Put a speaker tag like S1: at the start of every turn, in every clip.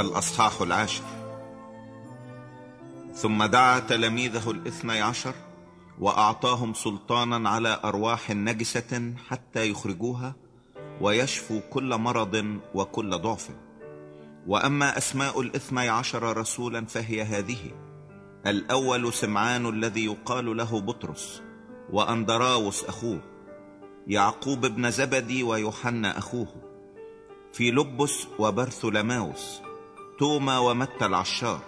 S1: الأصحاح العاشر. ثم دعا تلاميذه الاثني عشر وأعطاهم سلطانا على أرواح نجسة حتى يخرجوها ويشفوا كل مرض وكل ضعف. وأما أسماء الاثني عشر رسولا فهي هذه الأول سمعان الذي يقال له بطرس وأندراوس أخوه يعقوب بن زبدي ويوحنا أخوه في لبس وبرثلماوس توما ومتى العشار.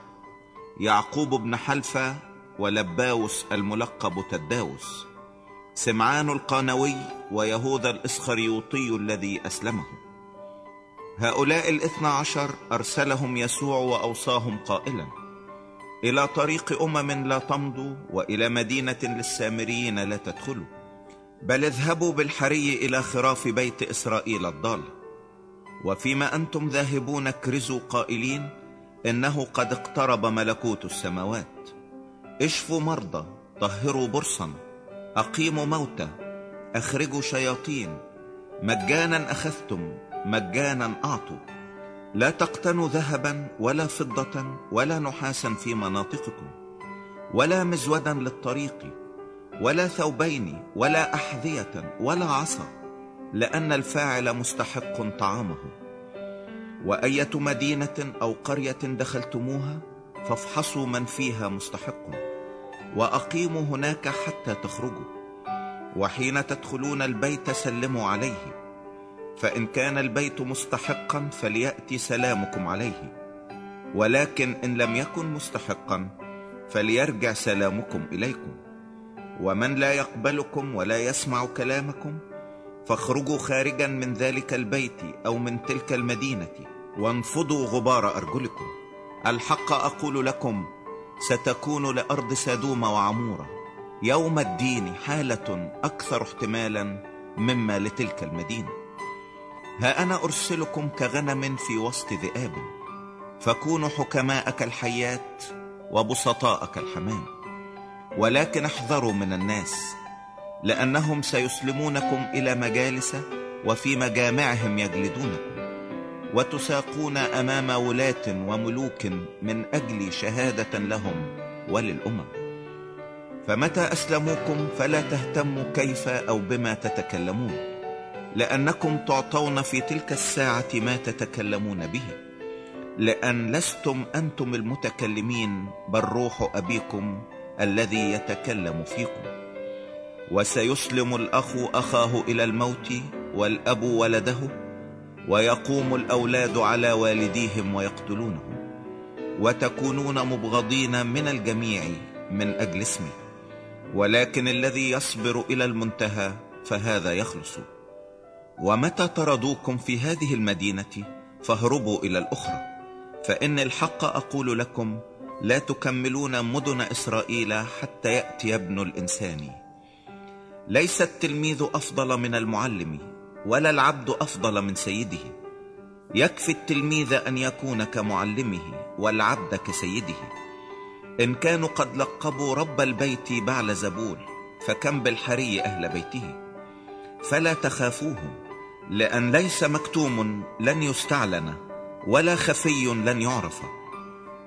S1: يعقوب بن حلفة ولباوس الملقب تداوس. سمعان القانوي ويهوذا الإسخريوطي الذي أسلمه. هؤلاء الاثنى عشر أرسلهم يسوع وأوصاهم قائلا إلى طريق أمم لا تمضوا وإلى مدينة للسامريين لا تدخلوا بل اذهبوا بالحري إلى خراف بيت إسرائيل الضال. وفيما أنتم ذاهبون اكرزوا قائلين إنه قد اقترب ملكوت السماوات. اشفوا مرضى طهروا برصا أقيموا موتى أخرجوا شياطين. مجانا أخذتم مجانا أعطوا. لا تقتنوا ذهبا ولا فضة ولا نحاسا في مناطقكم ولا مزودا للطريق ولا ثوبين ولا أحذية ولا عصا. لأن الفاعل مستحق طعامه. وأية مدينة أو قرية دخلتموها فافحصوا من فيها مستحق. وأقيموا هناك حتى تخرجوا. وحين تدخلون البيت سلموا عليه. فإن كان البيت مستحقا فليأتي سلامكم عليه. ولكن إن لم يكن مستحقا فليرجع سلامكم إليكم. ومن لا يقبلكم ولا يسمع كلامكم فاخرجوا خارجا من ذلك البيت أو من تلك المدينة وانفضوا غبار أرجلكم. الحق أقول لكم ستكون لأرض سدوم وعمورة. يوم الدين حالة أكثر احتمالا مما لتلك المدينة. ها أنا أرسلكم كغنم في وسط ذئاب. فكونوا حكماء كالحيات وبسطاء كالحمام ولكن احذروا من الناس لأنهم سيسلمونكم إلى مجالس وفي مجامعهم يجلدونكم وتساقون أمام ولاة وملوك من أجل شهادة لهم وللأمم. فمتى أسلموكم فلا تهتموا كيف أو بما تتكلمون لأنكم تعطون في تلك الساعة ما تتكلمون به. لأن لستم أنتم المتكلمين بل روح أبيكم الذي يتكلم فيكم. وسيسلم الأخ أخاه إلى الموت والأب ولده ويقوم الأولاد على والديهم ويقتلونهم وتكونون مبغضين من الجميع من أجل اسمي ولكن الذي يصبر إلى المنتهى فهذا يخلص. ومتى طردوكم في هذه المدينة؟ فاهربوا إلى الأخرى. فإن الحق أقول لكم لا تكملون مدن إسرائيل حتى يأتي ابن الإنسان. ليس التلميذ أفضل من المعلم ولا العبد أفضل من سيده. يكفي التلميذ أن يكون كمعلمه والعبد كسيده. إن كانوا قد لقبوا رب البيت بعل زبول فكم بالحري أهل بيته. فلا تخافوهم لأن ليس مكتوم لن يستعلن ولا خفي لن يعرف.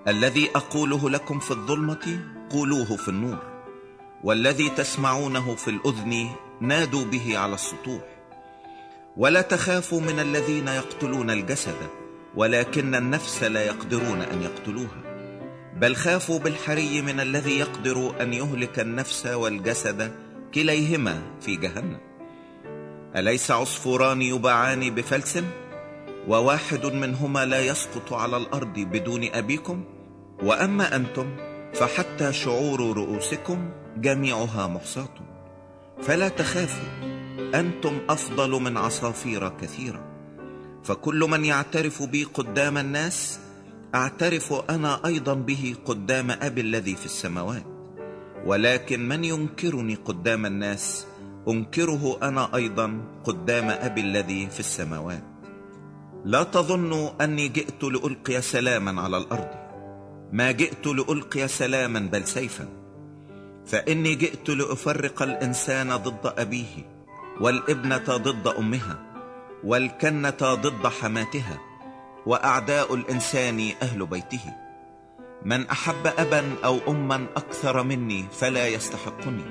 S1: الذي أقوله لكم في الظلمة قولوه في النور. والذي تسمعونه في الأذن نادوا به على السطوح. ولا تخافوا من الذين يقتلون الجسد ولكن النفس لا يقدرون أن يقتلوها. بل خافوا بالحري من الذي يقدر أن يهلك النفس والجسد كليهما في جهنم. أليس عصفوران يباعان بفلس؟ وواحد منهما لا يسقط على الأرض بدون أبيكم؟ وأما أنتم فحتى شعور رؤوسكم جميعها محصاة فلا تخافوا أنتم أفضل من عصافير كثيرة. فكل من يعترف بي قدام الناس أعترف أنا أيضا به قدام أبي الذي في السماوات. ولكن من ينكرني قدام الناس أنكره أنا أيضا قدام أبي الذي في السماوات. لا تظنوا أني جئت لألقي سلاما على الأرض. ما جئت لألقي سلاما بل سيفا. فإني جئت لأفرق الإنسان ضد أبيه والإبنة ضد أمها والكنة ضد حماتها وأعداء الإنسان أهل بيته. من أحب أبا أو أما أكثر مني فلا يستحقني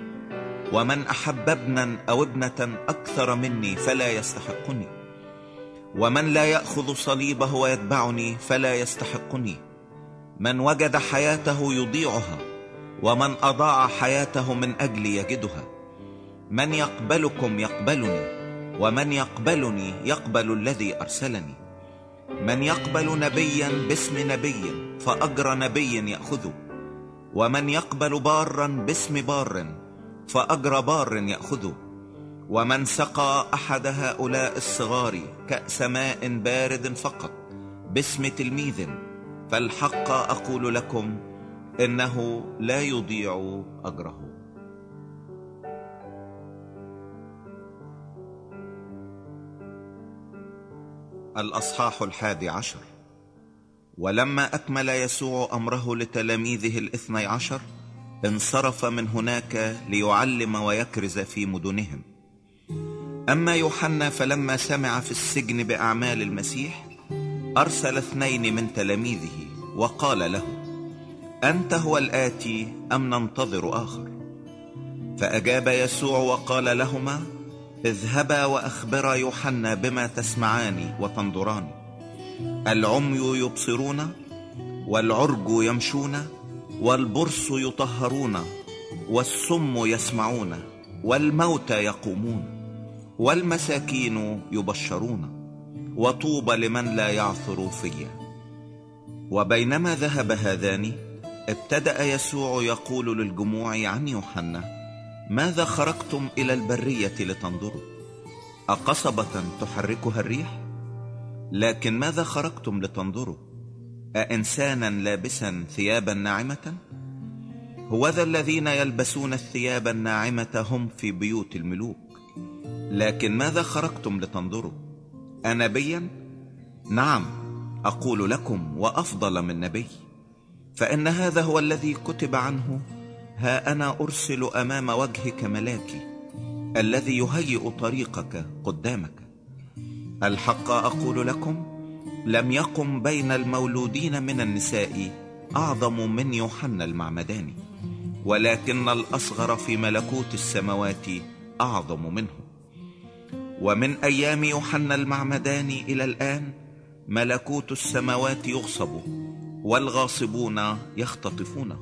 S1: ومن أحب ابنا أو ابنة أكثر مني فلا يستحقني ومن لا يأخذ صليبه ويتبعني فلا يستحقني من وجد حياته يضيعها ومن أضاع حياته من أجلي يجدها. من يقبلكم يقبلني ومن يقبلني يقبل الذي أرسلني. من يقبل نبيا باسم نبي فأجر نبي يأخذه. ومن يقبل بارا باسم بار فأجر بار يأخذه. ومن سقى أحد هؤلاء الصغار كأس ماء بارد فقط باسم تلميذ فالحق أقول لكم إنه لا يضيع أجره. الأصحاح الحادي عشر. ولما أكمل يسوع أمره لتلاميذه الاثني عشر انصرف من هناك ليعلم ويكرز في مدنهم. أما يوحنا فلما سمع في السجن بأعمال المسيح أرسل اثنين من تلاميذه وقال له أنت هو الآتي أم ننتظر آخر؟ فأجاب يسوع وقال لهما اذهبا واخبرا يوحنا بما تسمعان وتنظران. العمي يبصرون والعرج يمشون والبرص يطهرون والصم يسمعون والموتى يقومون والمساكين يبشرون وطوبى لمن لا يعثر فيا. وبينما ذهب هذان ابتدأ يسوع يقول للجموع عن يوحنا ماذا خرجتم إلى البرية لتنظروا؟ أقصبة تحركها الريح؟ لكن ماذا خرجتم لتنظروا؟ أإنسانا لابسا ثيابا ناعمة؟ هوذا الذين يلبسون الثياب الناعمة هم في بيوت الملوك. لكن ماذا خرجتم لتنظروا؟ أنبيا؟ نعم أقول لكم وأفضل من نبي. فإن هذا هو الذي كتب عنه. ها أنا أرسل أمام وجهك ملاكي الذي يهيئ طريقك قدامك. الحق أقول لكم لم يقم بين المولودين من النساء أعظم من يوحنا المعمداني ولكن الأصغر في ملكوت السماوات أعظم منه. ومن أيام يوحنا المعمداني إلى الآن ملكوت السماوات يغصب. والغاصبون يختطفونه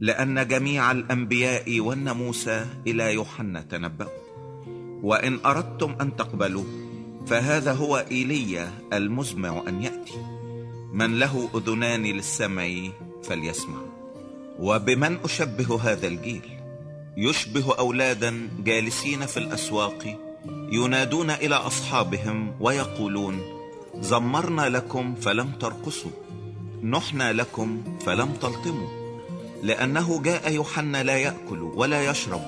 S1: لأن جميع الأنبياء والناموس إلى يوحنا تنبأوا. وإن أردتم أن تقبلوا فهذا هو إيليا المزمع أن يأتي. من له أذنان للسمع فليسمع. وبمن أشبه هذا الجيل؟ يشبه أولادا جالسين في الأسواق ينادون إلى أصحابهم ويقولون زمرنا لكم فلم ترقصوا. نحنا لكم فلم تلطموا. لأنه جاء يوحنا لا يأكل ولا يشرب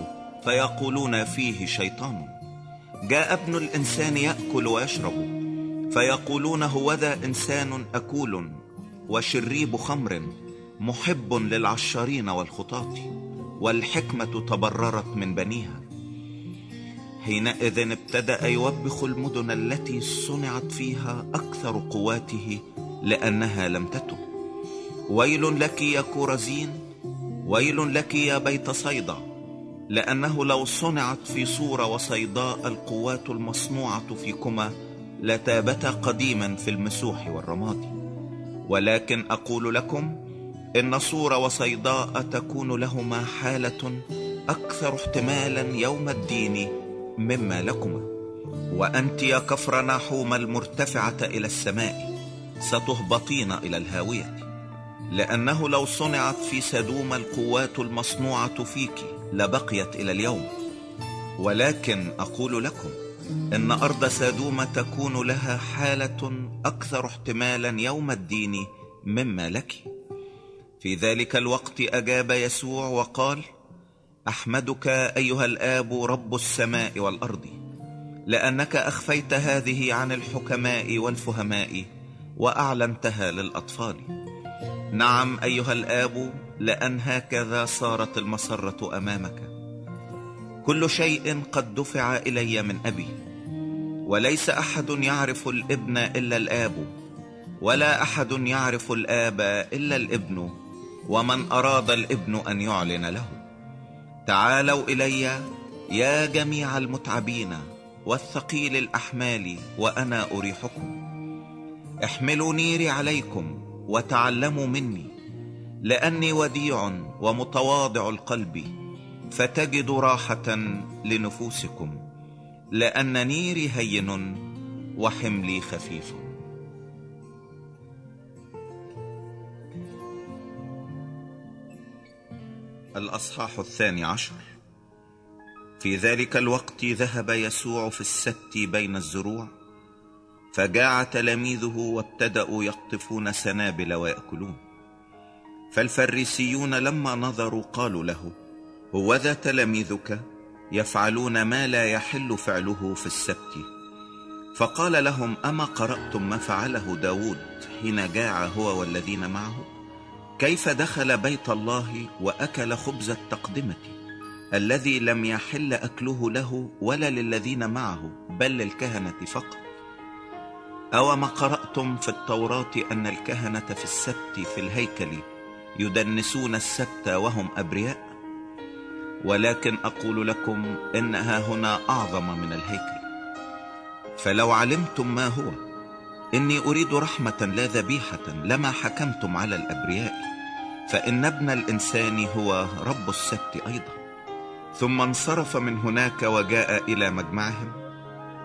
S1: فيقولون فيه شيطان. جاء ابن الإنسان يأكل ويشرب فيقولون هو ذا إنسان أكول وشريب خمر محب للعشارين والخطاة والحكمة تبررت من بنيها. حينئذ ابتدأ يوبخ المدن التي صنعت فيها أكثر قواته لأنها لم تتب. ويل لك يا كورزين ويل لك يا بيت صيدا لأنه لو صنعت في صورة وصيداء القوات المصنوعة فيكما لتابتا قديما في المسوح والرماد. ولكن أقول لكم إن صورة وصيداء تكون لهما حالة أكثر احتمالا يوم الدين مما لكما. وأنت يا كفر ناحوم المرتفعة إلى السماء. ستهبطين إلى الهاوية لأنه لو صنعت في سدوم القوات المصنوعة فيك لبقيت إلى اليوم. ولكن أقول لكم إن أرض سدوم تكون لها حالة أكثر احتمالا يوم الدين مما لك. في ذلك الوقت أجاب يسوع وقال أحمدك أيها الآب رب السماء والأرض لأنك أخفيت هذه عن الحكماء والفهماء وأعلنتها للأطفال. نعم أيها الآب لأن هكذا صارت المسرة أمامك. كل شيء قد دفع إلي من أبي. وليس أحد يعرف الابن إلا الآب ولا أحد يعرف الآب إلا الابن ومن أراد الابن أن يعلن له. تعالوا إلي يا جميع المتعبين والثقيلي الأحمال وأنا أريحكم. احملوا نيري عليكم وتعلموا مني لأني وديع ومتواضع القلب فتجدوا راحة لنفوسكم لأن نيري هين وحملي خفيف. الأصحاح الثاني عشر. في ذلك الوقت ذهب يسوع في السبت بين الزروع فجاع تلاميذه وابتدأوا يقطفون سنابل ويأكلون. فالفريسيون لما نظروا قالوا له هوذا تلاميذك يفعلون ما لا يحل فعله في السبت. فقال لهم أما قرأتم ما فعله داود حين جاع هو والذين معه؟ كيف دخل بيت الله وأكل خبز التقدمة؟ الذي لم يحل أكله له ولا للذين معه بل للكهنة فقط. أو ما قرأتم في التوراة أن الكهنة في السبت في الهيكل يدنسون السبت وهم أبرياء؟ ولكن أقول لكم إنها هنا أعظم من الهيكل. فلو علمتم ما هو إني أريد رحمة لا ذبيحة لما حكمتم على الأبرياء فإن ابن الإنسان هو رب السبت أيضا. ثم انصرف من هناك وجاء إلى مجمعهم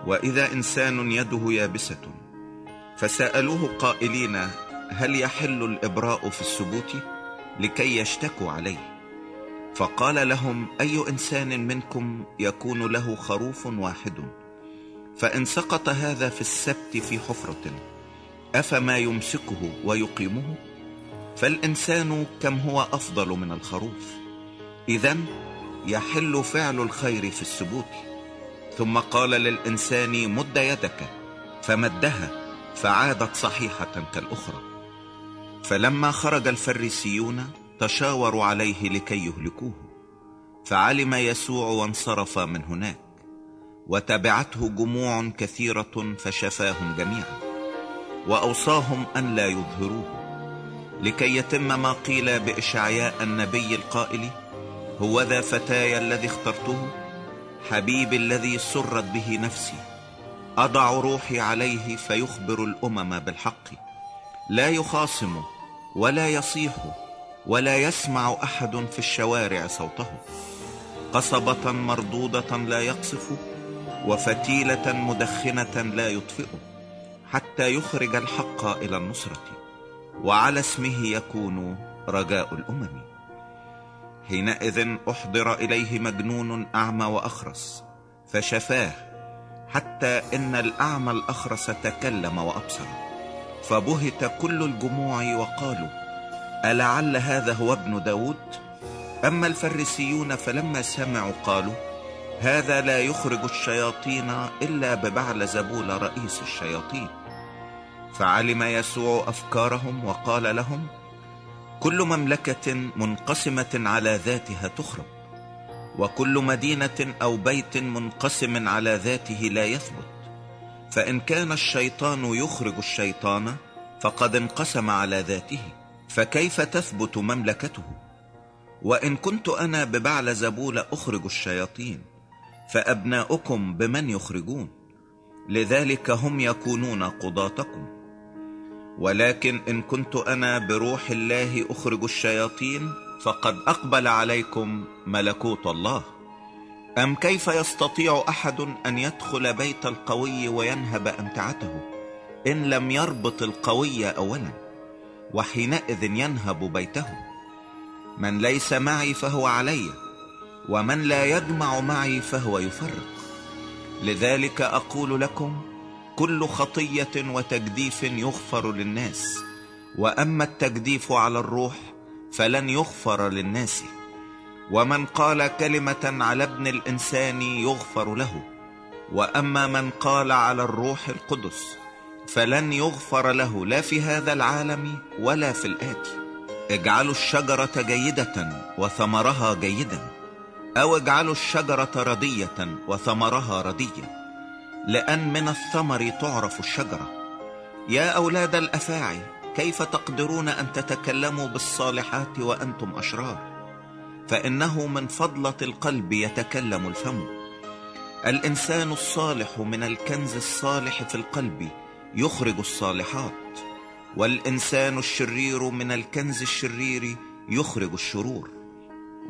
S1: وإذا إنسان يده يابسة فسألوه قائلين هل يحل الإبراء في السبوت لكي يشتكوا عليه. فقال لهم أي إنسان منكم يكون له خروف واحد؟ فإن سقط هذا في السبت في حفرة أفما يمسكه ويقيمه؟ فالإنسان كم هو أفضل من الخروف. إذا يحل فعل الخير في السبوت ثم قال للإنسان مد يدك. فمدها. فعادت صحيحة كالأخرى. فلما خرج الفريسيون تشاوروا عليه لكي يهلكوه فعلم يسوع وانصرف من هناك وتبعته جموع كثيرة فشفاهم جميعا وأوصاهم أن لا يظهروه لكي يتم ما قيل بإشعياء النبي القائل هو ذا فتاي الذي اخترته؟ حبيبي الذي سرت به نفسي. أضع روحي عليه فيخبر الأمم بالحق. لا يخاصم ولا يصيح ولا يسمع أحد في الشوارع صوته. قصبة مردودة لا يقصف وفتيلة مدخنة لا يطفئ حتى يخرج الحق إلى النصرة. وعلى اسمه يكون رجاء الأمم. حينئذ أحضر إليه مجنون أعمى وأخرس فشفاه حتى إن الأعمى الأخرس تكلم وأبصر. فبهت كل الجموع وقالوا ألعل هذا هو ابن داود؟ أما الفريسيون فلما سمعوا قالوا هذا لا يخرج الشياطين إلا ببعل زبول رئيس الشياطين. فعلم يسوع أفكارهم وقال لهم كل مملكة منقسمة على ذاتها تخرب وكل مدينة أو بيت منقسم على ذاته لا يثبت. فإن كان الشيطان يخرج الشيطان فقد انقسم على ذاته. فكيف تثبت مملكته؟ وإن كنت أنا ببعل زبول أخرج الشياطين فأبناؤكم بمن يخرجون. لذلك هم يكونون قضاتكم. ولكن إن كنت أنا بروح الله أخرج الشياطين فقد أقبل عليكم ملكوت الله. أم كيف يستطيع أحد أن يدخل بيت القوي وينهب أمتعته؟ إن لم يربط القوي أولا وحينئذ ينهب بيته. من ليس معي فهو علي ومن لا يجمع معي فهو يفرق. لذلك أقول لكم كل خطية وتجديف يغفر للناس. وأما التجديف على الروح فلن يغفر للناس. ومن قال كلمة على ابن الإنسان يغفر له. وأما من قال على الروح القدس فلن يغفر له. لا في هذا العالم ولا في الآتي اجعلوا الشجرة جيدة وثمرها جيدا. أو اجعلوا الشجرة ردية وثمرها رديا لأن من الثمر تعرف الشجرة. يا أولاد الأفاعي كيف تقدرون أن تتكلموا بالصالحات وأنتم أشرار؟ فإنه من فضلة القلب يتكلم الفم. الإنسان الصالح من الكنز الصالح في القلب يخرج الصالحات والإنسان الشرير من الكنز الشرير يخرج الشرور.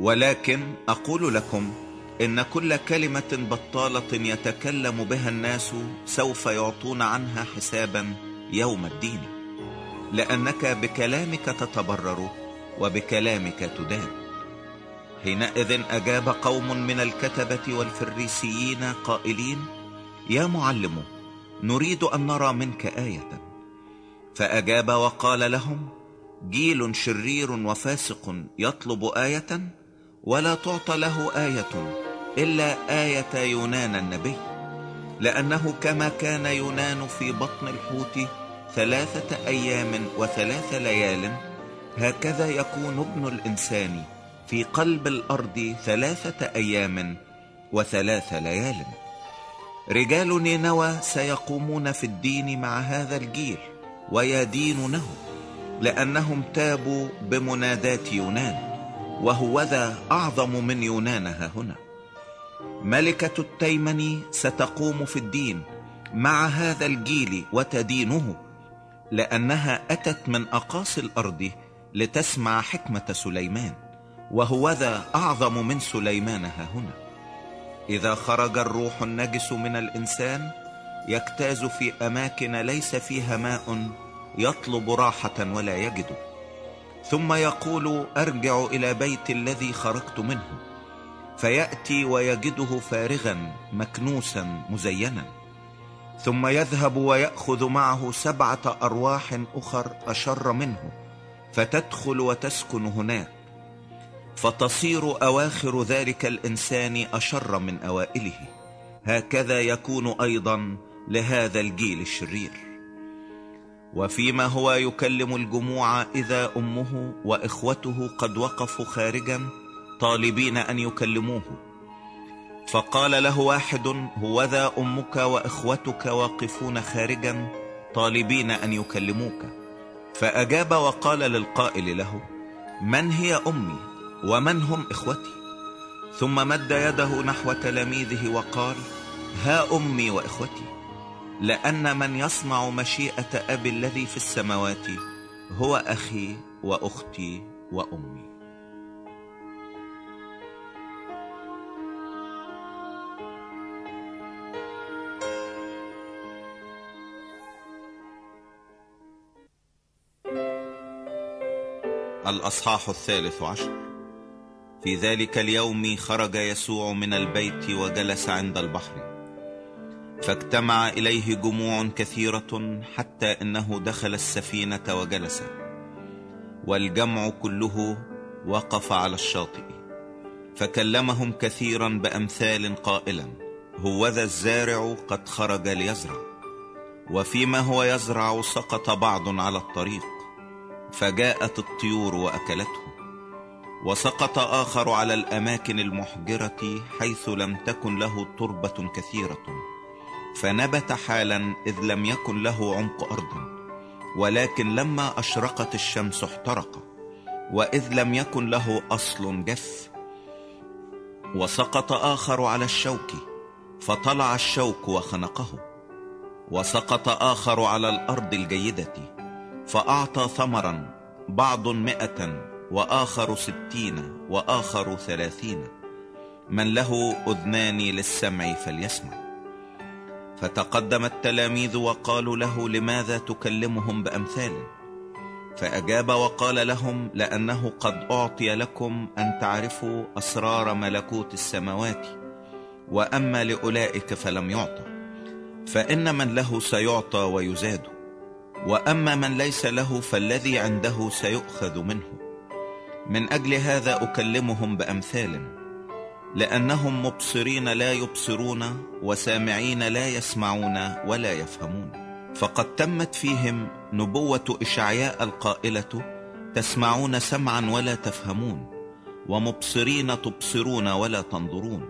S1: ولكن أقول لكم إن كل كلمة بطالة يتكلم بها الناس سوف يعطون عنها حسابا يوم الدين. لأنك بكلامك تتبرر وبكلامك تدان. حينئذ أجاب قوم من الكتبة والفريسيين قائلين يا معلم نريد أن نرى منك آية. فأجاب وقال لهم جيل شرير وفاسق يطلب آية ولا تعطى له آية إلا آية يونان النبي لأنه كما كان يونان في بطن الحوت ثلاثة أيام وثلاث ليال هكذا يكون ابن الإنسان في قلب الأرض ثلاثة أيام وثلاث ليال. رجال نينوى سيقومون في الدين مع هذا الجيل ويدينونه لأنهم تابوا بمنادات يونان وهو ذا أعظم من يونان ها هنا. ملكة التيمن ستقوم في الدين مع هذا الجيل وتدينه. لأنها أتت من أقاصي الأرض لتسمع حكمة سليمان وهو ذا أعظم من سليمان هنا. إذا خرج الروح النجس من الإنسان يجتاز في أماكن ليس فيها ماء يطلب راحة ولا يجد. ثم يقول أرجع إلى بيت الذي خرجت منه. فيأتي ويجده فارغا مكنوسا مزينا. ثم يذهب ويأخذ معه سبعة أرواح أخر أشر منه فتدخل وتسكن هناك. فتصير أواخر ذلك الإنسان أشر من أوائله. هكذا يكون أيضا لهذا الجيل الشرير. وفيما هو يكلم الجموع إذا أمه وإخوته قد وقفوا خارجا طالبين أن يكلموه. فقال له واحد هو ذا أمك وإخوتك واقفون خارجا طالبين أن يكلموك. فأجاب وقال للقائل له من هي أمي ومن هم إخوتي؟ ثم مد يده نحو تلاميذه وقال ها أمي وإخوتي لأن من يصنع مشيئة أبي الذي في السماوات هو أخي وأختي وأمي. الأصحاح الثالث عشر. في ذلك اليوم خرج يسوع من البيت وجلس عند البحر. فاجتمع إليه جموع كثيرة حتى إنه دخل السفينة وجلس. والجمع كله وقف على الشاطئ. فكلمهم كثيرا بأمثال قائلا هوذا الزارع قد خرج ليزرع. وفيما هو يزرع سقط بعض على الطريق. فجاءت الطيور وأكلته وسقط آخر على الأماكن المحجرة حيث لم تكن له تربة كثيرة فنبت حالا إذ لم يكن له عمق أرض ولكن لما أشرقت الشمس احترق وإذ لم يكن له أصل جف وسقط آخر على الشوك فطلع الشوك وخنقه وسقط آخر على الأرض الجيدة. فأعطى ثمرا بعض مئة وآخر ستين وآخر ثلاثين. من له أذنان للسمع فليسمع. فتقدم التلاميذ وقالوا له لماذا تكلمهم بأمثال؟ فأجاب وقال لهم لأنه قد أعطي لكم أن تعرفوا أسرار ملكوت السماوات. وأما لأولئك فلم يعطى. فإن من له سيعطى ويزاد. وأما من ليس له فالذي عنده سيؤخذ منه. من أجل هذا أكلمهم بأمثال لأنهم مبصرين لا يبصرون وسامعين لا يسمعون ولا يفهمون. فقد تمت فيهم نبوة إشعياء القائلة تسمعون سمعا ولا تفهمون ومبصرين تبصرون ولا تنظرون.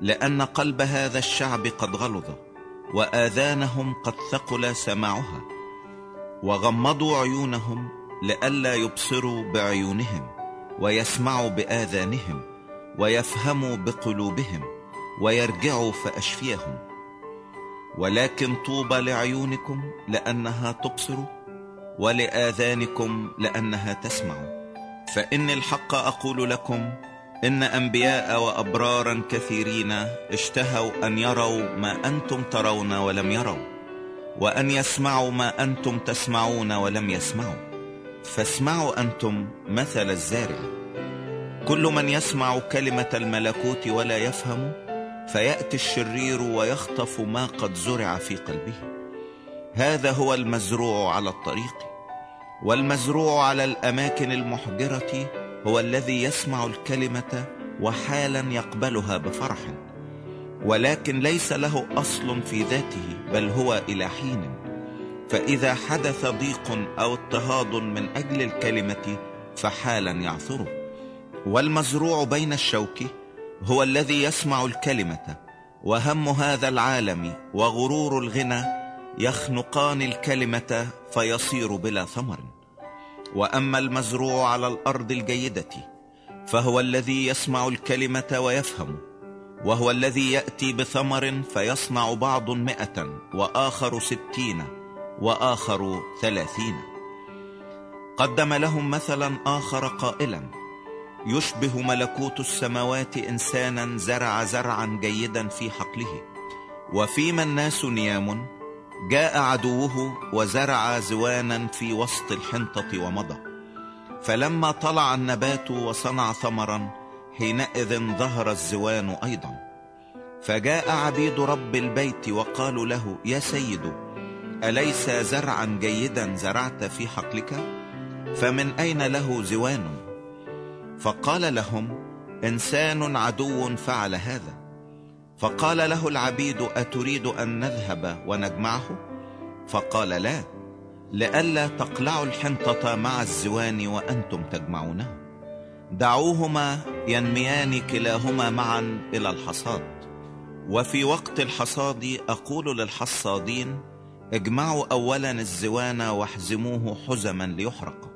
S1: لأن قلب هذا الشعب قد غلظ وآذانهم قد ثقل سماعها. وغمضوا عيونهم لئلا يبصروا بعيونهم ويسمعوا بآذانهم ويفهموا بقلوبهم ويرجعوا فأشفيهم. ولكن طوبى لعيونكم لأنها تبصر ولآذانكم لأنها تسمع. فإن الحق أقول لكم إن أنبياء وأبرارا كثيرين اشتهوا أن يروا ما أنتم ترون ولم يروا. وأن يسمعوا ما أنتم تسمعون ولم يسمعوا. فاسمعوا أنتم مثل الزارع. كل من يسمع كلمة الملكوت ولا يفهم فيأتي الشرير ويخطف ما قد زرع في قلبه. هذا هو المزروع على الطريق. والمزروع على الأماكن المحجرة هو الذي يسمع الكلمة وحالا يقبلها بفرح. ولكن ليس له أصل في ذاته بل هو إلى حين. فإذا حدث ضيق أو اضطهاد من أجل الكلمة فحالا يعثره. والمزروع بين الشوك هو الذي يسمع الكلمة وهم هذا العالم وغرور الغنى يخنقان الكلمة فيصير بلا ثمر. وأما المزروع على الأرض الجيدة فهو الذي يسمع الكلمة ويفهم. وهو الذي يأتي بثمر فيصنع بعض مئة وآخر ستين وآخر ثلاثين. قدم لهم مثلا آخر قائلا يشبه ملكوت السماوات إنسانا زرع زرعا جيدا في حقله. وفيما الناس نيام جاء عدوه وزرع زوانا في وسط الحنطة ومضى. فلما طلع النبات وصنع ثمرا حينئذ ظهر الزوان أيضا. فجاء عبيد رب البيت وقالوا له يا سيد أليس زرعا جيدا زرعت في حقلك؟ فمن أين له زوان؟ فقال لهم إنسان عدو فعل هذا. فقال له العبيد أتريد أن نذهب ونجمعه؟ فقال لا لئلا تقلعوا الحنطة مع الزوان وأنتم تجمعونه. دعوهما ينميان كلاهما معا إلى الحصاد. وفي وقت الحصاد أقول للحصادين اجمعوا أولا الزوان واحزموه حزما ليحرق.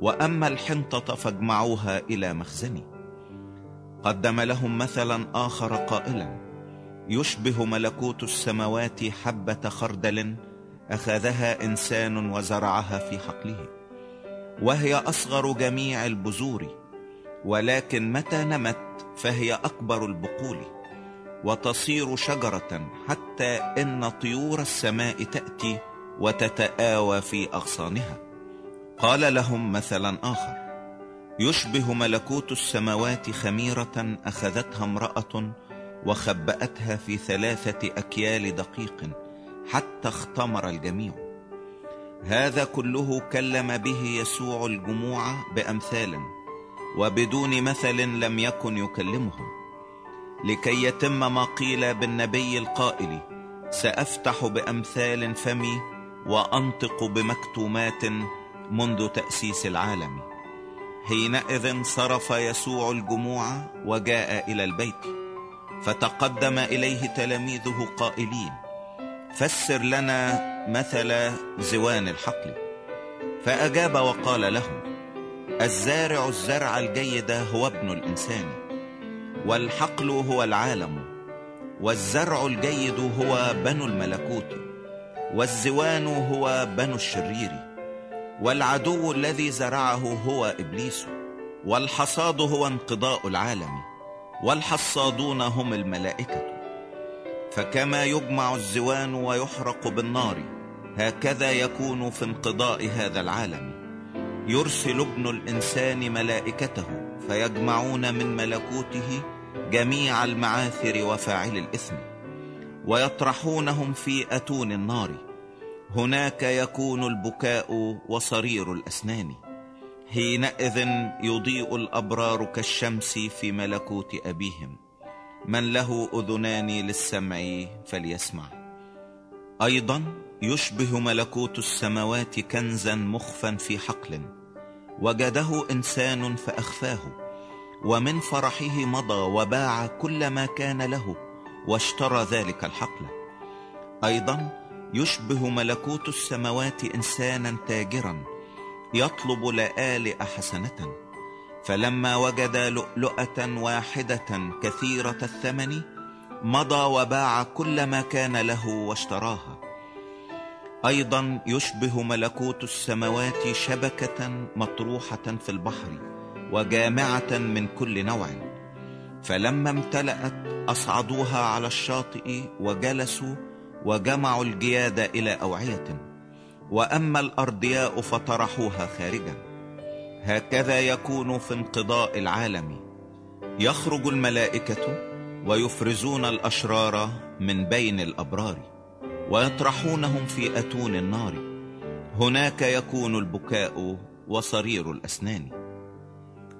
S1: وأما الحنطة فاجمعوها إلى مخزني قدم لهم مثلا آخر قائلا يشبه ملكوت السماوات حبة خردل أخذها إنسان وزرعها في حقله. وهي أصغر جميع البذور. ولكن متى نمت فهي أكبر البقول وتصير شجرة حتى إن طيور السماء تأتي وتتآوى في أغصانها. قال لهم مثلا آخر يشبه ملكوت السماوات خميرة أخذتها امرأة وخبأتها في ثلاثة أكيال دقيق حتى اختمر الجميع. هذا كله كلم به يسوع الجموع بأمثال وبدون مثل لم يكن يكلمهم. لكي يتم ما قيل بالنبي القائل سأفتح بأمثال فمي وأنطق بمكتومات منذ تأسيس العالم. حينئذ صرف يسوع الجموع وجاء إلى البيت. فتقدم إليه تلاميذه قائلين فسر لنا مثل زوان الحقل. فأجاب وقال لهم الزارع الزرع الجيد هو ابن الإنسان والحقل هو العالم والزرع الجيد هو بنو الملكوت والزوان هو بنو الشرير والعدو الذي زرعه هو إبليس والحصاد هو انقضاء العالم والحصادون هم الملائكة. فكما يجمع الزوان ويحرق بالنار هكذا يكون في انقضاء هذا العالم. يرسل ابن الإنسان ملائكته فيجمعون من ملكوته جميع المعاثر وفاعل الإثم ويطرحونهم في أتون النار. هناك يكون البكاء وصرير الأسنان. حينئذ يضيء الأبرار كالشمس في ملكوت أبيهم. من له أذنان للسمع فليسمع. أيضا يشبه ملكوت السماوات كنزا مخفا في حقل. وجده إنسان فأخفاه ومن فرحه مضى وباع كل ما كان له واشترى ذلك الحقل. أيضا يشبه ملكوت السماوات إنسانا تاجرا يطلب لآلئ حسنة فلما وجد لؤلؤة واحدة كثيرة الثمن مضى وباع كل ما كان له واشتراها. أيضا يشبه ملكوت السماوات شبكة مطروحة في البحر وجامعة من كل نوع. فلما امتلأت أصعدوها على الشاطئ وجلسوا وجمعوا الجياد إلى أوعية. وأما الأرضياء فطرحوها خارجا. هكذا يكون في انقضاء العالم. يخرج الملائكة ويفرزون الأشرار من بين الأبرار. ويطرحونهم في أتون النار. هناك يكون البكاء وصرير الأسنان.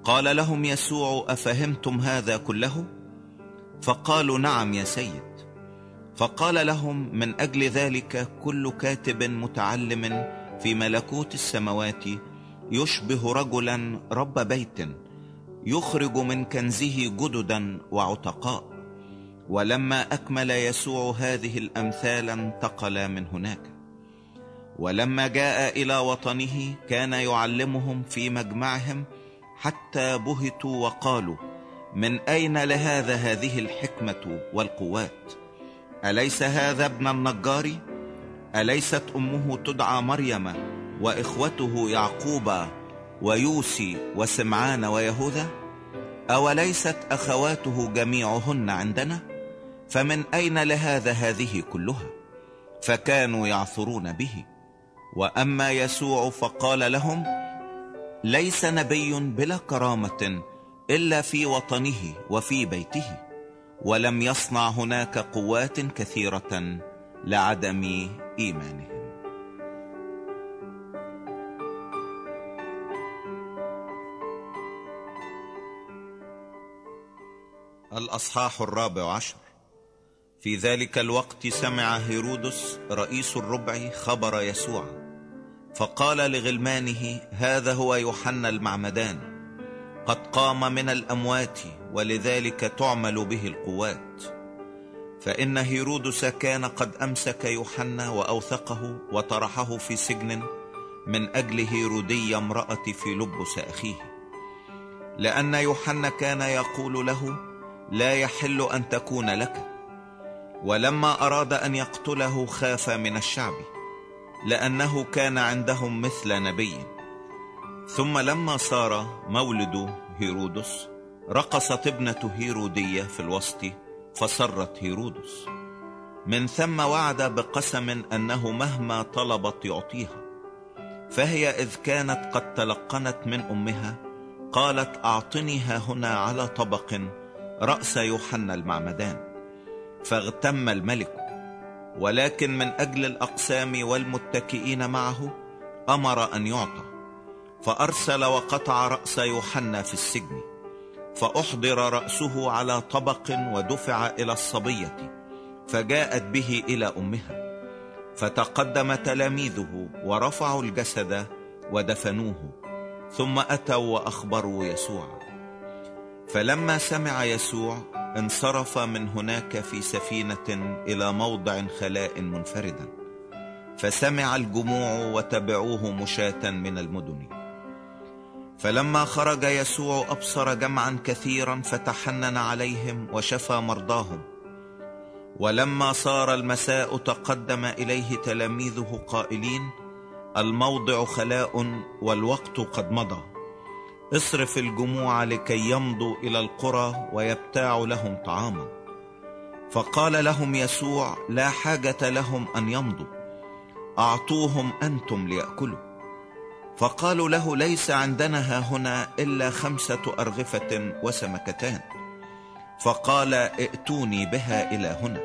S1: قال لهم يسوع أفهمتم هذا كله؟ فقالوا نعم يا سيد. فقال لهم من أجل ذلك كل كاتب متعلم في ملكوت السماوات يشبه رجلا رب بيت يخرج من كنزه جددا وعتقاء. ولما أكمل يسوع هذه الأمثال انتقل من هناك. ولما جاء إلى وطنه كان يعلمهم في مجمعهم حتى بهتوا وقالوا من أين لهذا هذه الحكمة والقوات؟ أليس هذا ابن النجار؟ أليست أمه تدعى مريم وإخوته يعقوب ويوسي وسمعان ويهوذا؟ أوليست أخواته جميعهن عندنا؟ فمن أين لهذا هذه كلها؟ فكانوا يعثرون به. وأما يسوع فقال لهم ليس نبي بلا كرامة إلا في وطنه وفي بيته ولم يصنع هناك قوات كثيرة لعدم إيمانهم. الأصحاح الرابع عشر. في ذلك الوقت سمع هيرودس رئيس الربع خبر يسوع فقال لغلمانه هذا هو يوحنا المعمدان قد قام من الأموات ولذلك تعمل به القوات. فإن هيرودس كان قد أمسك يوحنا وأوثقه وطرحه في سجن من أجل هيرودية امرأة في لبس أخيه. لأن يوحنا كان يقول له لا يحل أن تكون لك ولما أراد أن يقتله خاف من الشعب لأنه كان عندهم مثل نبي. ثم لما صار مولد هيرودس رقصت ابنة هيرودية في الوسط فسرت هيرودس. من ثم وعد بقسم أنه مهما طلبت يعطيها. فهي إذ كانت قد تلقنت من أمها قالت أعطنيها هنا على طبق رأس يوحنا المعمدان. فاغتم الملك ولكن من أجل الأقسام والمتكئين معه أمر أن يعطى فأرسل وقطع رأس يوحنا في السجن فأحضر رأسه على طبق ودفع إلى الصبية فجاءت به إلى أمها فتقدم تلاميذه ورفعوا الجسد ودفنوه ثم أتوا وأخبروا يسوع. فلما سمع يسوع انصرف من هناك في سفينة إلى موضع خلاء منفردا. فسمع الجموع وتبعوه مشاة من المدن. فلما خرج يسوع أبصر جمعا كثيرا فتحنن عليهم وشفى مرضاهم. ولما صار المساء تقدم إليه تلاميذه قائلين الموضع خلاء والوقت قد مضى. اصرف الجموع لكي يمضوا إلى القرى ويبتاعوا لهم طعاما. فقال لهم يسوع لا حاجة لهم أن يمضوا. أعطوهم أنتم ليأكلوا. فقالوا له ليس عندنا ها هنا إلا خمسة أرغفة وسمكتان. فقال ائتوني بها إلى هنا.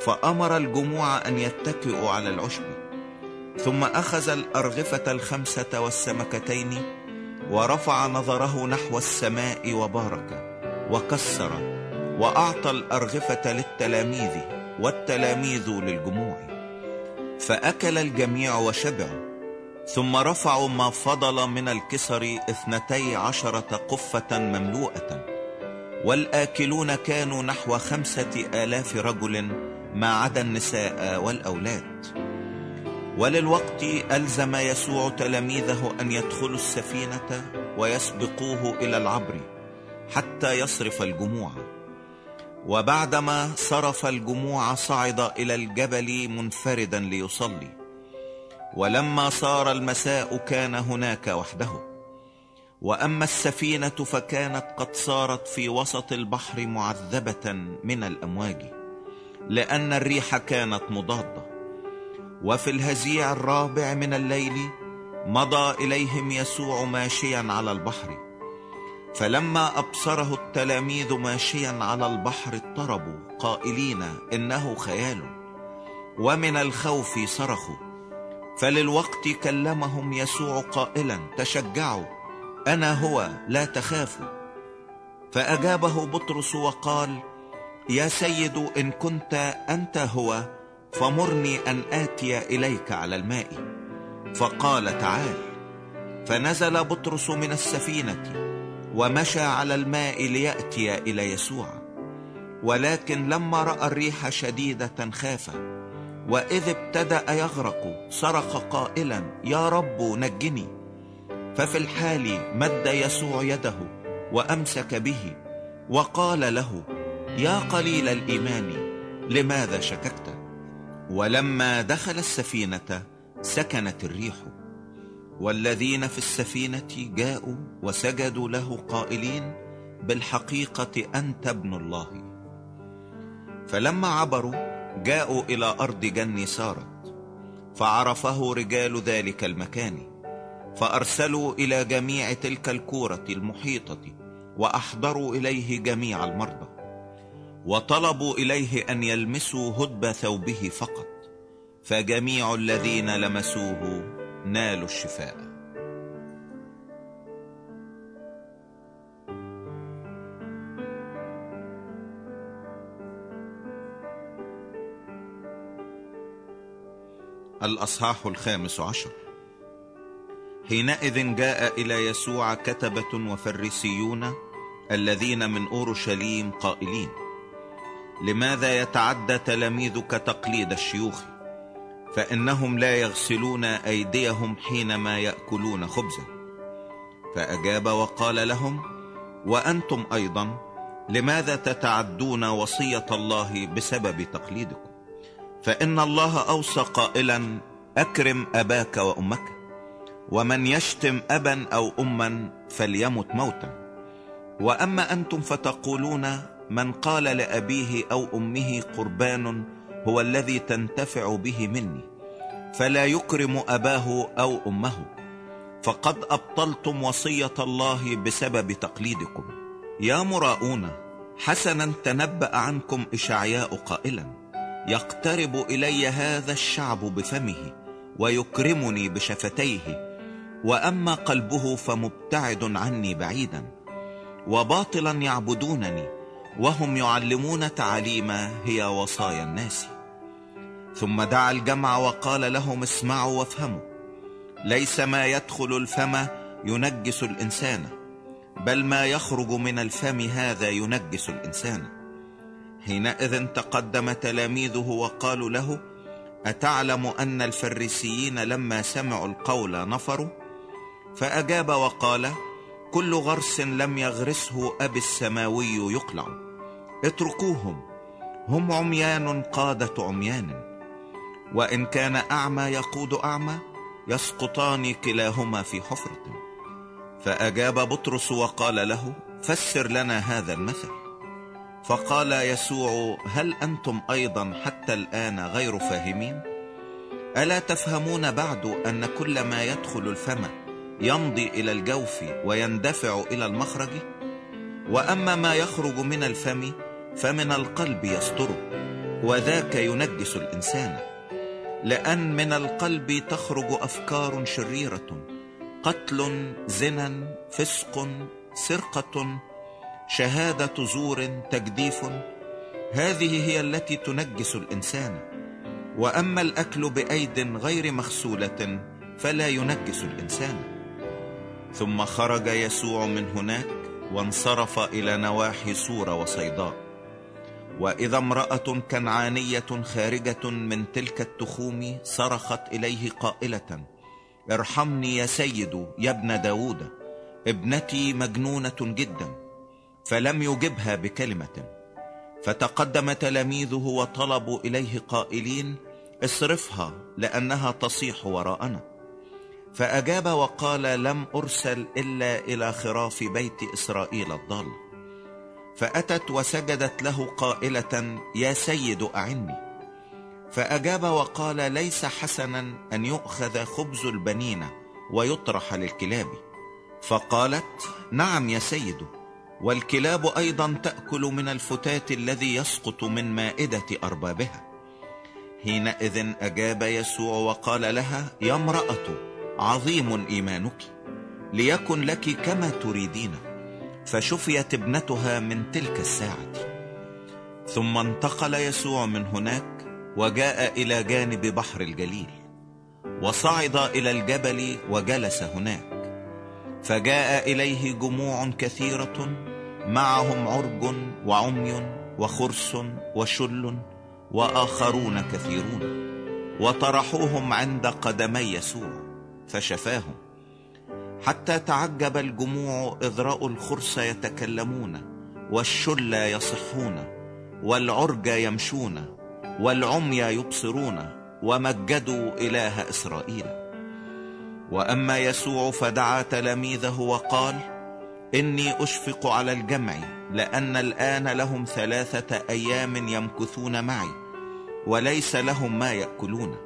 S1: فأمر الجموع أن يتكئوا على العشب. ثم أخذ الأرغفة الخمسة والسمكتين ورفع نظره نحو السماء وبارك وكسر وأعطى الأرغفة للتلاميذ والتلاميذ للجموع. فأكل الجميع وشبعوا ثم رفعوا ما فضل من الكسر اثنتي عشرة قفة مملوءة. والآكلون كانوا نحو خمسة آلاف رجل ما عدا النساء والأولاد. وللوقت ألزم يسوع تلاميذه أن يدخلوا السفينة ويسبقوه إلى العبر حتى يصرف الجموع. وبعدما صرف الجموع صعد إلى الجبل منفردا ليصلي. ولما صار المساء كان هناك وحده. وأما السفينة فكانت قد صارت في وسط البحر معذبة من الأمواج لأن الريح كانت مضادة. وفي الهزيع الرابع من الليل مضى إليهم يسوع ماشيا على البحر. فلما أبصره التلاميذ ماشيا على البحر اضطربوا قائلين إنه خيال. ومن الخوف صرخوا. فللوقت كلمهم يسوع قائلا تشجعوا أنا هو لا تخافوا. فأجابه بطرس وقال يا سيد إن كنت أنت هو فمرني أن آتي إليك على الماء. فقال تعال. فنزل بطرس من السفينة ومشى على الماء ليأتي إلى يسوع. ولكن لما رأى الريح شديدة خاف. وإذ ابتدأ يغرق صرخ قائلا يا رب نجني. ففي الحال مد يسوع يده وأمسك به. وقال له يا قليل الإيمان لماذا شككت؟ ولما دخل السفينة سكنت الريح. والذين في السفينة جاءوا وسجدوا له قائلين بالحقيقة أنت ابن الله. فلما عبروا جاءوا إلى أرض جني سارت. فعرفه رجال ذلك المكان. فأرسلوا إلى جميع تلك الكورة المحيطة. وأحضروا إليه جميع المرضى. وطلبوا إليه أن يلمسوا هدب ثوبه فقط فجميع الذين لمسوه نالوا الشفاء. الأصحاح الخامس عشر. حينئذ جاء إلى يسوع كتبة وفريسيون الذين من أورشليم قائلين لماذا يتعدى تلاميذك تقليد الشيوخ؟ فإنهم لا يغسلون أيديهم حينما يأكلون خبزا. فأجاب وقال لهم وأنتم أيضا لماذا تتعدون وصية الله بسبب تقليدكم؟ فإن الله أوصى قائلا أكرم أباك وأمك ومن يشتم أبا أو أما فليمت موتا. وأما أنتم فتقولون من قال لأبيه أو أمه قربان هو الذي تنتفع به مني فلا يكرم أباه أو أمه فقد أبطلتم وصية الله بسبب تقليدكم. يا مراؤون حسنا تنبأ عنكم إشعياء قائلا يقترب إلي هذا الشعب بفمه ويكرمني بشفتيه وأما قلبه فمبتعد عني بعيدا وباطلا يعبدونني وهم يعلمون تعاليم هي وصايا الناس. ثم دعا الجمع وقال لهم اسمعوا وافهموا. ليس ما يدخل الفم ينجس الإنسان بل ما يخرج من الفم هذا ينجس الإنسان. حينئذ تقدم تلاميذه وقالوا له أتعلم أن الفريسيين لما سمعوا القول نفروا؟ فأجاب وقال كل غرس لم يغرسه أبي السماوي يقلع. اتركوهم. هم عميان قادة عميان. وإن كان أعمى يقود أعمى يسقطان كلاهما في حفرة. فأجاب بطرس وقال له فسر لنا هذا المثل. فقال يسوع هل أنتم أيضا حتى الآن غير فاهمين؟ ألا تفهمون بعد أن كل ما يدخل الفم يمضي إلى الجوف ويندفع إلى المخرج؟ وأما ما يخرج من الفم فمن القلب يصدره وذاك ينجس الإنسان. لأن من القلب تخرج أفكار شريرة قتل زنا فسق سرقة شهادة زور تجديف. هذه هي التي تنجس الإنسان. وأما الأكل بأيد غير مغسولة فلا ينجس الإنسان. ثم خرج يسوع من هناك وانصرف إلى نواحي سور وصيداء. وإذا امرأة كنعانية خارجة من تلك التخوم صرخت إليه قائلة ارحمني يا سيد يا ابن داود ابنتي مجنونة جدا فلم يجبها بكلمة. فتقدم تلاميذه وطلبوا إليه قائلين اصرفها لأنها تصيح وراءنا. فأجاب وقال لم أرسل إلا إلى خراف بيت إسرائيل الضال. فأتت وسجدت له قائلة يا سيد أعني. فأجاب وقال ليس حسنا أن يؤخذ خبز البنين ويطرح للكلاب. فقالت نعم يا سيد والكلاب أيضا تأكل من الفتات الذي يسقط من مائدة أربابها. حينئذ أجاب يسوع وقال لها يا امرأة عظيم إيمانك ليكن لك كما تريدين. فشفيت ابنتها من تلك الساعة. ثم انتقل يسوع من هناك وجاء إلى جانب بحر الجليل وصعد إلى الجبل وجلس هناك. فجاء إليه جموع كثيرة معهم عرج وعمي وخرس وشل وآخرون كثيرون وطرحوهم عند قدمي يسوع فشفاهم. حتى تعجب الجموع إذ رأوا الخرس يتكلمون والشل يصحون والعرج يمشون والعمي يبصرون ومجدوا إله إسرائيل. وأما يسوع فدعا تلاميذه وقال إني أشفق على الجمع لأن الآن لهم ثلاثة أيام يمكثون معي وليس لهم ما يأكلون.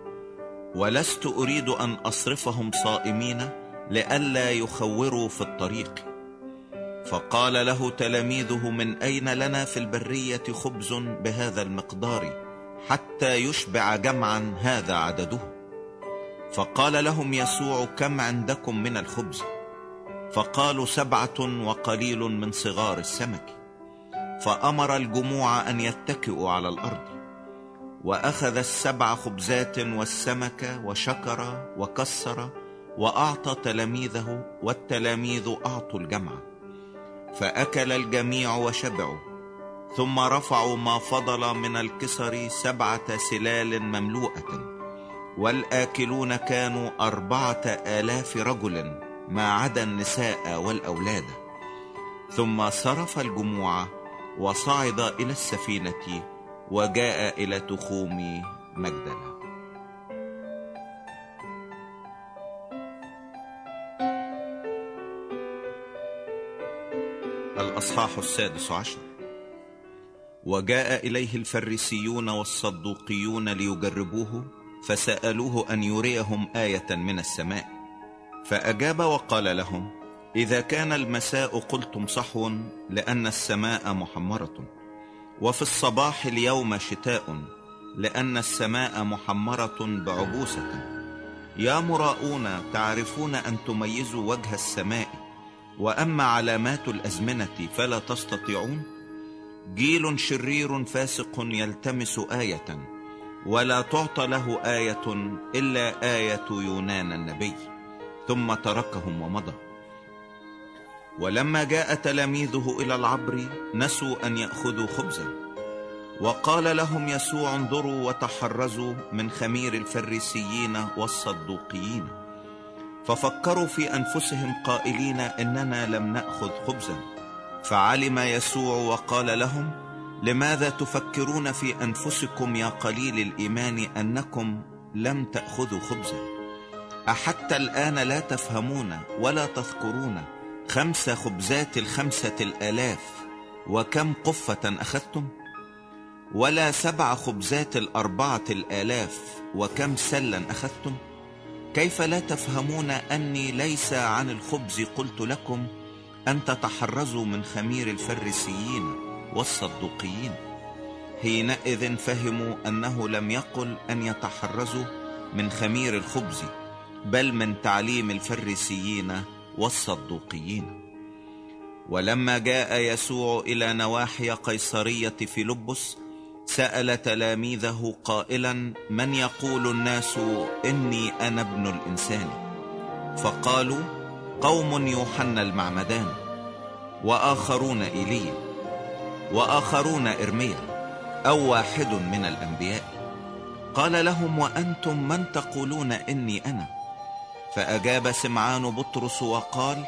S1: ولست أريد أن أصرفهم صائمين لئلا يخوروا في الطريق. فقال له تلاميذه من أين لنا في البرية خبز بهذا المقدار حتى يشبع جمعا هذا عدده؟ فقال لهم يسوع كم عندكم من الخبز؟ فقالوا سبعة وقليل من صغار السمك. فأمر الجموع أن يتكئوا على الأرض. وأخذ السبع خبزات والسمك وشكر وكسر وأعطى تلاميذه والتلاميذ أعطوا الجمع فأكل الجميع وشبعوا ثم رفعوا ما فضل من الكسر سبعة سلال مملوءة والآكلون كانوا أربعة آلاف رجل ما عدا النساء والأولاد. ثم صرف الجموع وصعد إلى السفينة وجاء إلى تخوم مجدلا الأصحاح السادس عشر. وجاء إليه الفريسيون والصدوقيون ليجربوه فسألوه أن يريهم آية من السماء. فأجاب وقال لهم إذا كان المساء قلتم صحو لأن السماء محمرة. وفي الصباح اليوم شتاء لأن السماء محمرة بعبوسة. يا مراؤون تعرفون أن تميزوا وجه السماء؟ وأما علامات الأزمنة فلا تستطيعون جيل شرير فاسق يلتمس آية ولا تعطى له آية إلا آية يونان النبي ثم تركهم ومضى. ولما جاء تلاميذه إلى العبر نسوا أن يأخذوا خبزا وقال لهم يسوع انظروا وتحرزوا من خمير الفريسيين والصدوقيين. ففكروا في أنفسهم قائلين إننا لم نأخذ خبزا. فعلم يسوع وقال لهم لماذا تفكرون في أنفسكم يا قليل الإيمان أنكم لم تأخذوا خبزا؟ أحتى الآن لا تفهمون ولا تذكرون خمس خبزات الخمسة الآلاف وكم قفة أخذتم؟ ولا سبع خبزات الأربعة الآلاف وكم سلا أخذتم؟ كيف لا تفهمون أني ليس عن الخبز؟ قلت لكم أن تتحرزوا من خمير الفريسيين والصدوقيين. حينئذ فهموا أنه لم يقل أن يتحرزوا من خمير الخبز بل من تعليم الفريسيين والصدوقيين. ولما جاء يسوع إلى نواحي قيصرية فيلبس سأل تلاميذه قائلا من يقول الناس إني أنا ابن الإنسان؟ فقالوا قوم يوحنا المعمدان وآخرون ايليا وآخرون إرميا أو واحد من الأنبياء. قال لهم وأنتم من تقولون إني أنا؟ فأجاب سمعان بطرس وقال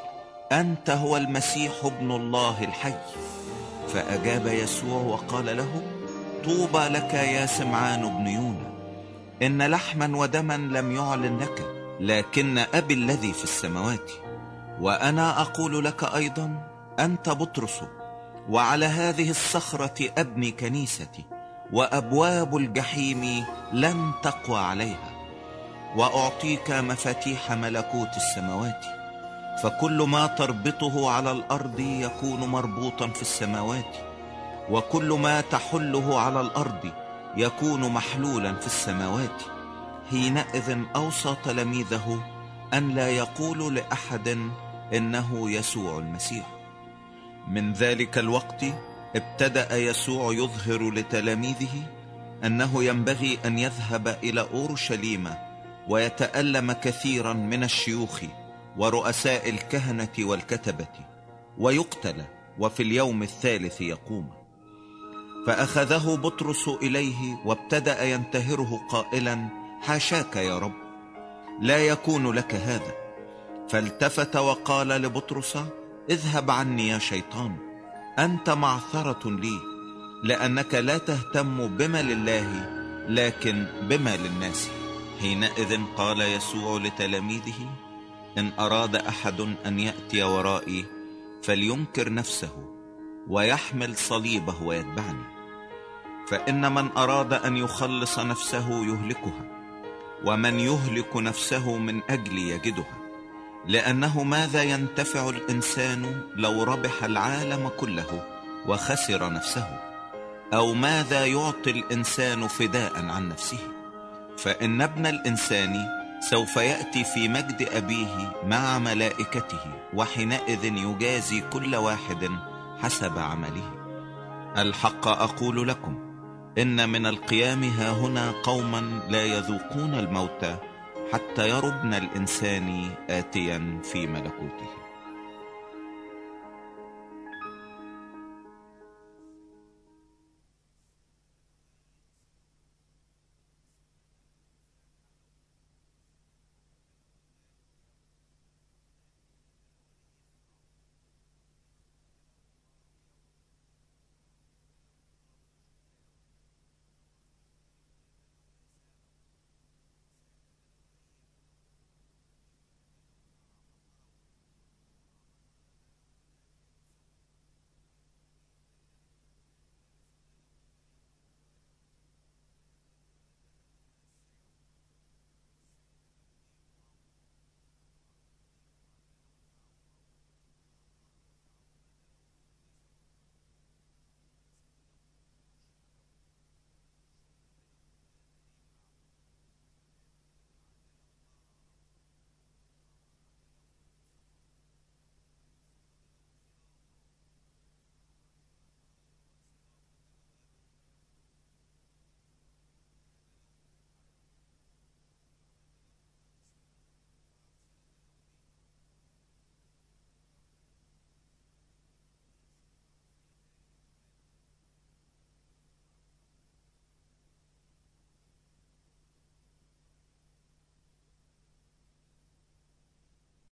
S1: أنت هو المسيح ابن الله الحي. فأجاب يسوع وقال له طوبى لك يا سمعان بن يونا إن لحما ودما لم يعلن لك لكن أبي الذي في السماوات. وأنا أقول لك أيضا أنت بطرس. وعلى هذه الصخرة أبني كنيستي وأبواب الجحيم لن تقوى عليها. وأعطيك مفاتيح ملكوت السماوات. فكل ما تربطه على الأرض يكون مربوطا في السماوات. وكل ما تحله على الأرض يكون محلولا في السماوات. حينئذ أوصى تلاميذه أن لا يقولوا لأحد إنه يسوع المسيح. من ذلك الوقت ابتدأ يسوع يظهر لتلاميذه أنه ينبغي أن يذهب إلى أورشليم ويتألم كثيرا من الشيوخ ورؤساء الكهنة والكتبة ويقتل وفي اليوم الثالث يقوم. فأخذه بطرس إليه وابتدأ ينتهره قائلا حاشاك يا رب لا يكون لك هذا. فالتفت وقال لبطرس اذهب عني يا شيطان أنت معثرة لي لأنك لا تهتم بما لله لكن بما للناس. حينئذ قال يسوع لتلاميذه إن أراد أحد أن يأتي ورائي فلينكر نفسه. ويحمل صليبه ويتبعني. فإن من أراد أن يخلص نفسه يهلكها ومن يهلك نفسه من أجل يجدها. لأنه ماذا ينتفع الإنسان لو ربح العالم كله وخسر نفسه؟ أو ماذا يعطي الإنسان فداء عن نفسه؟ فإن ابن الإنسان سوف يأتي في مجد أبيه مع ملائكته وحينئذ يجازي كل واحد حسب عمله. الحق أقول لكم إن من القيام ها هنا قوما لا يذوقون الموت حتى يرى ابن الإنسان آتيا في ملكوته.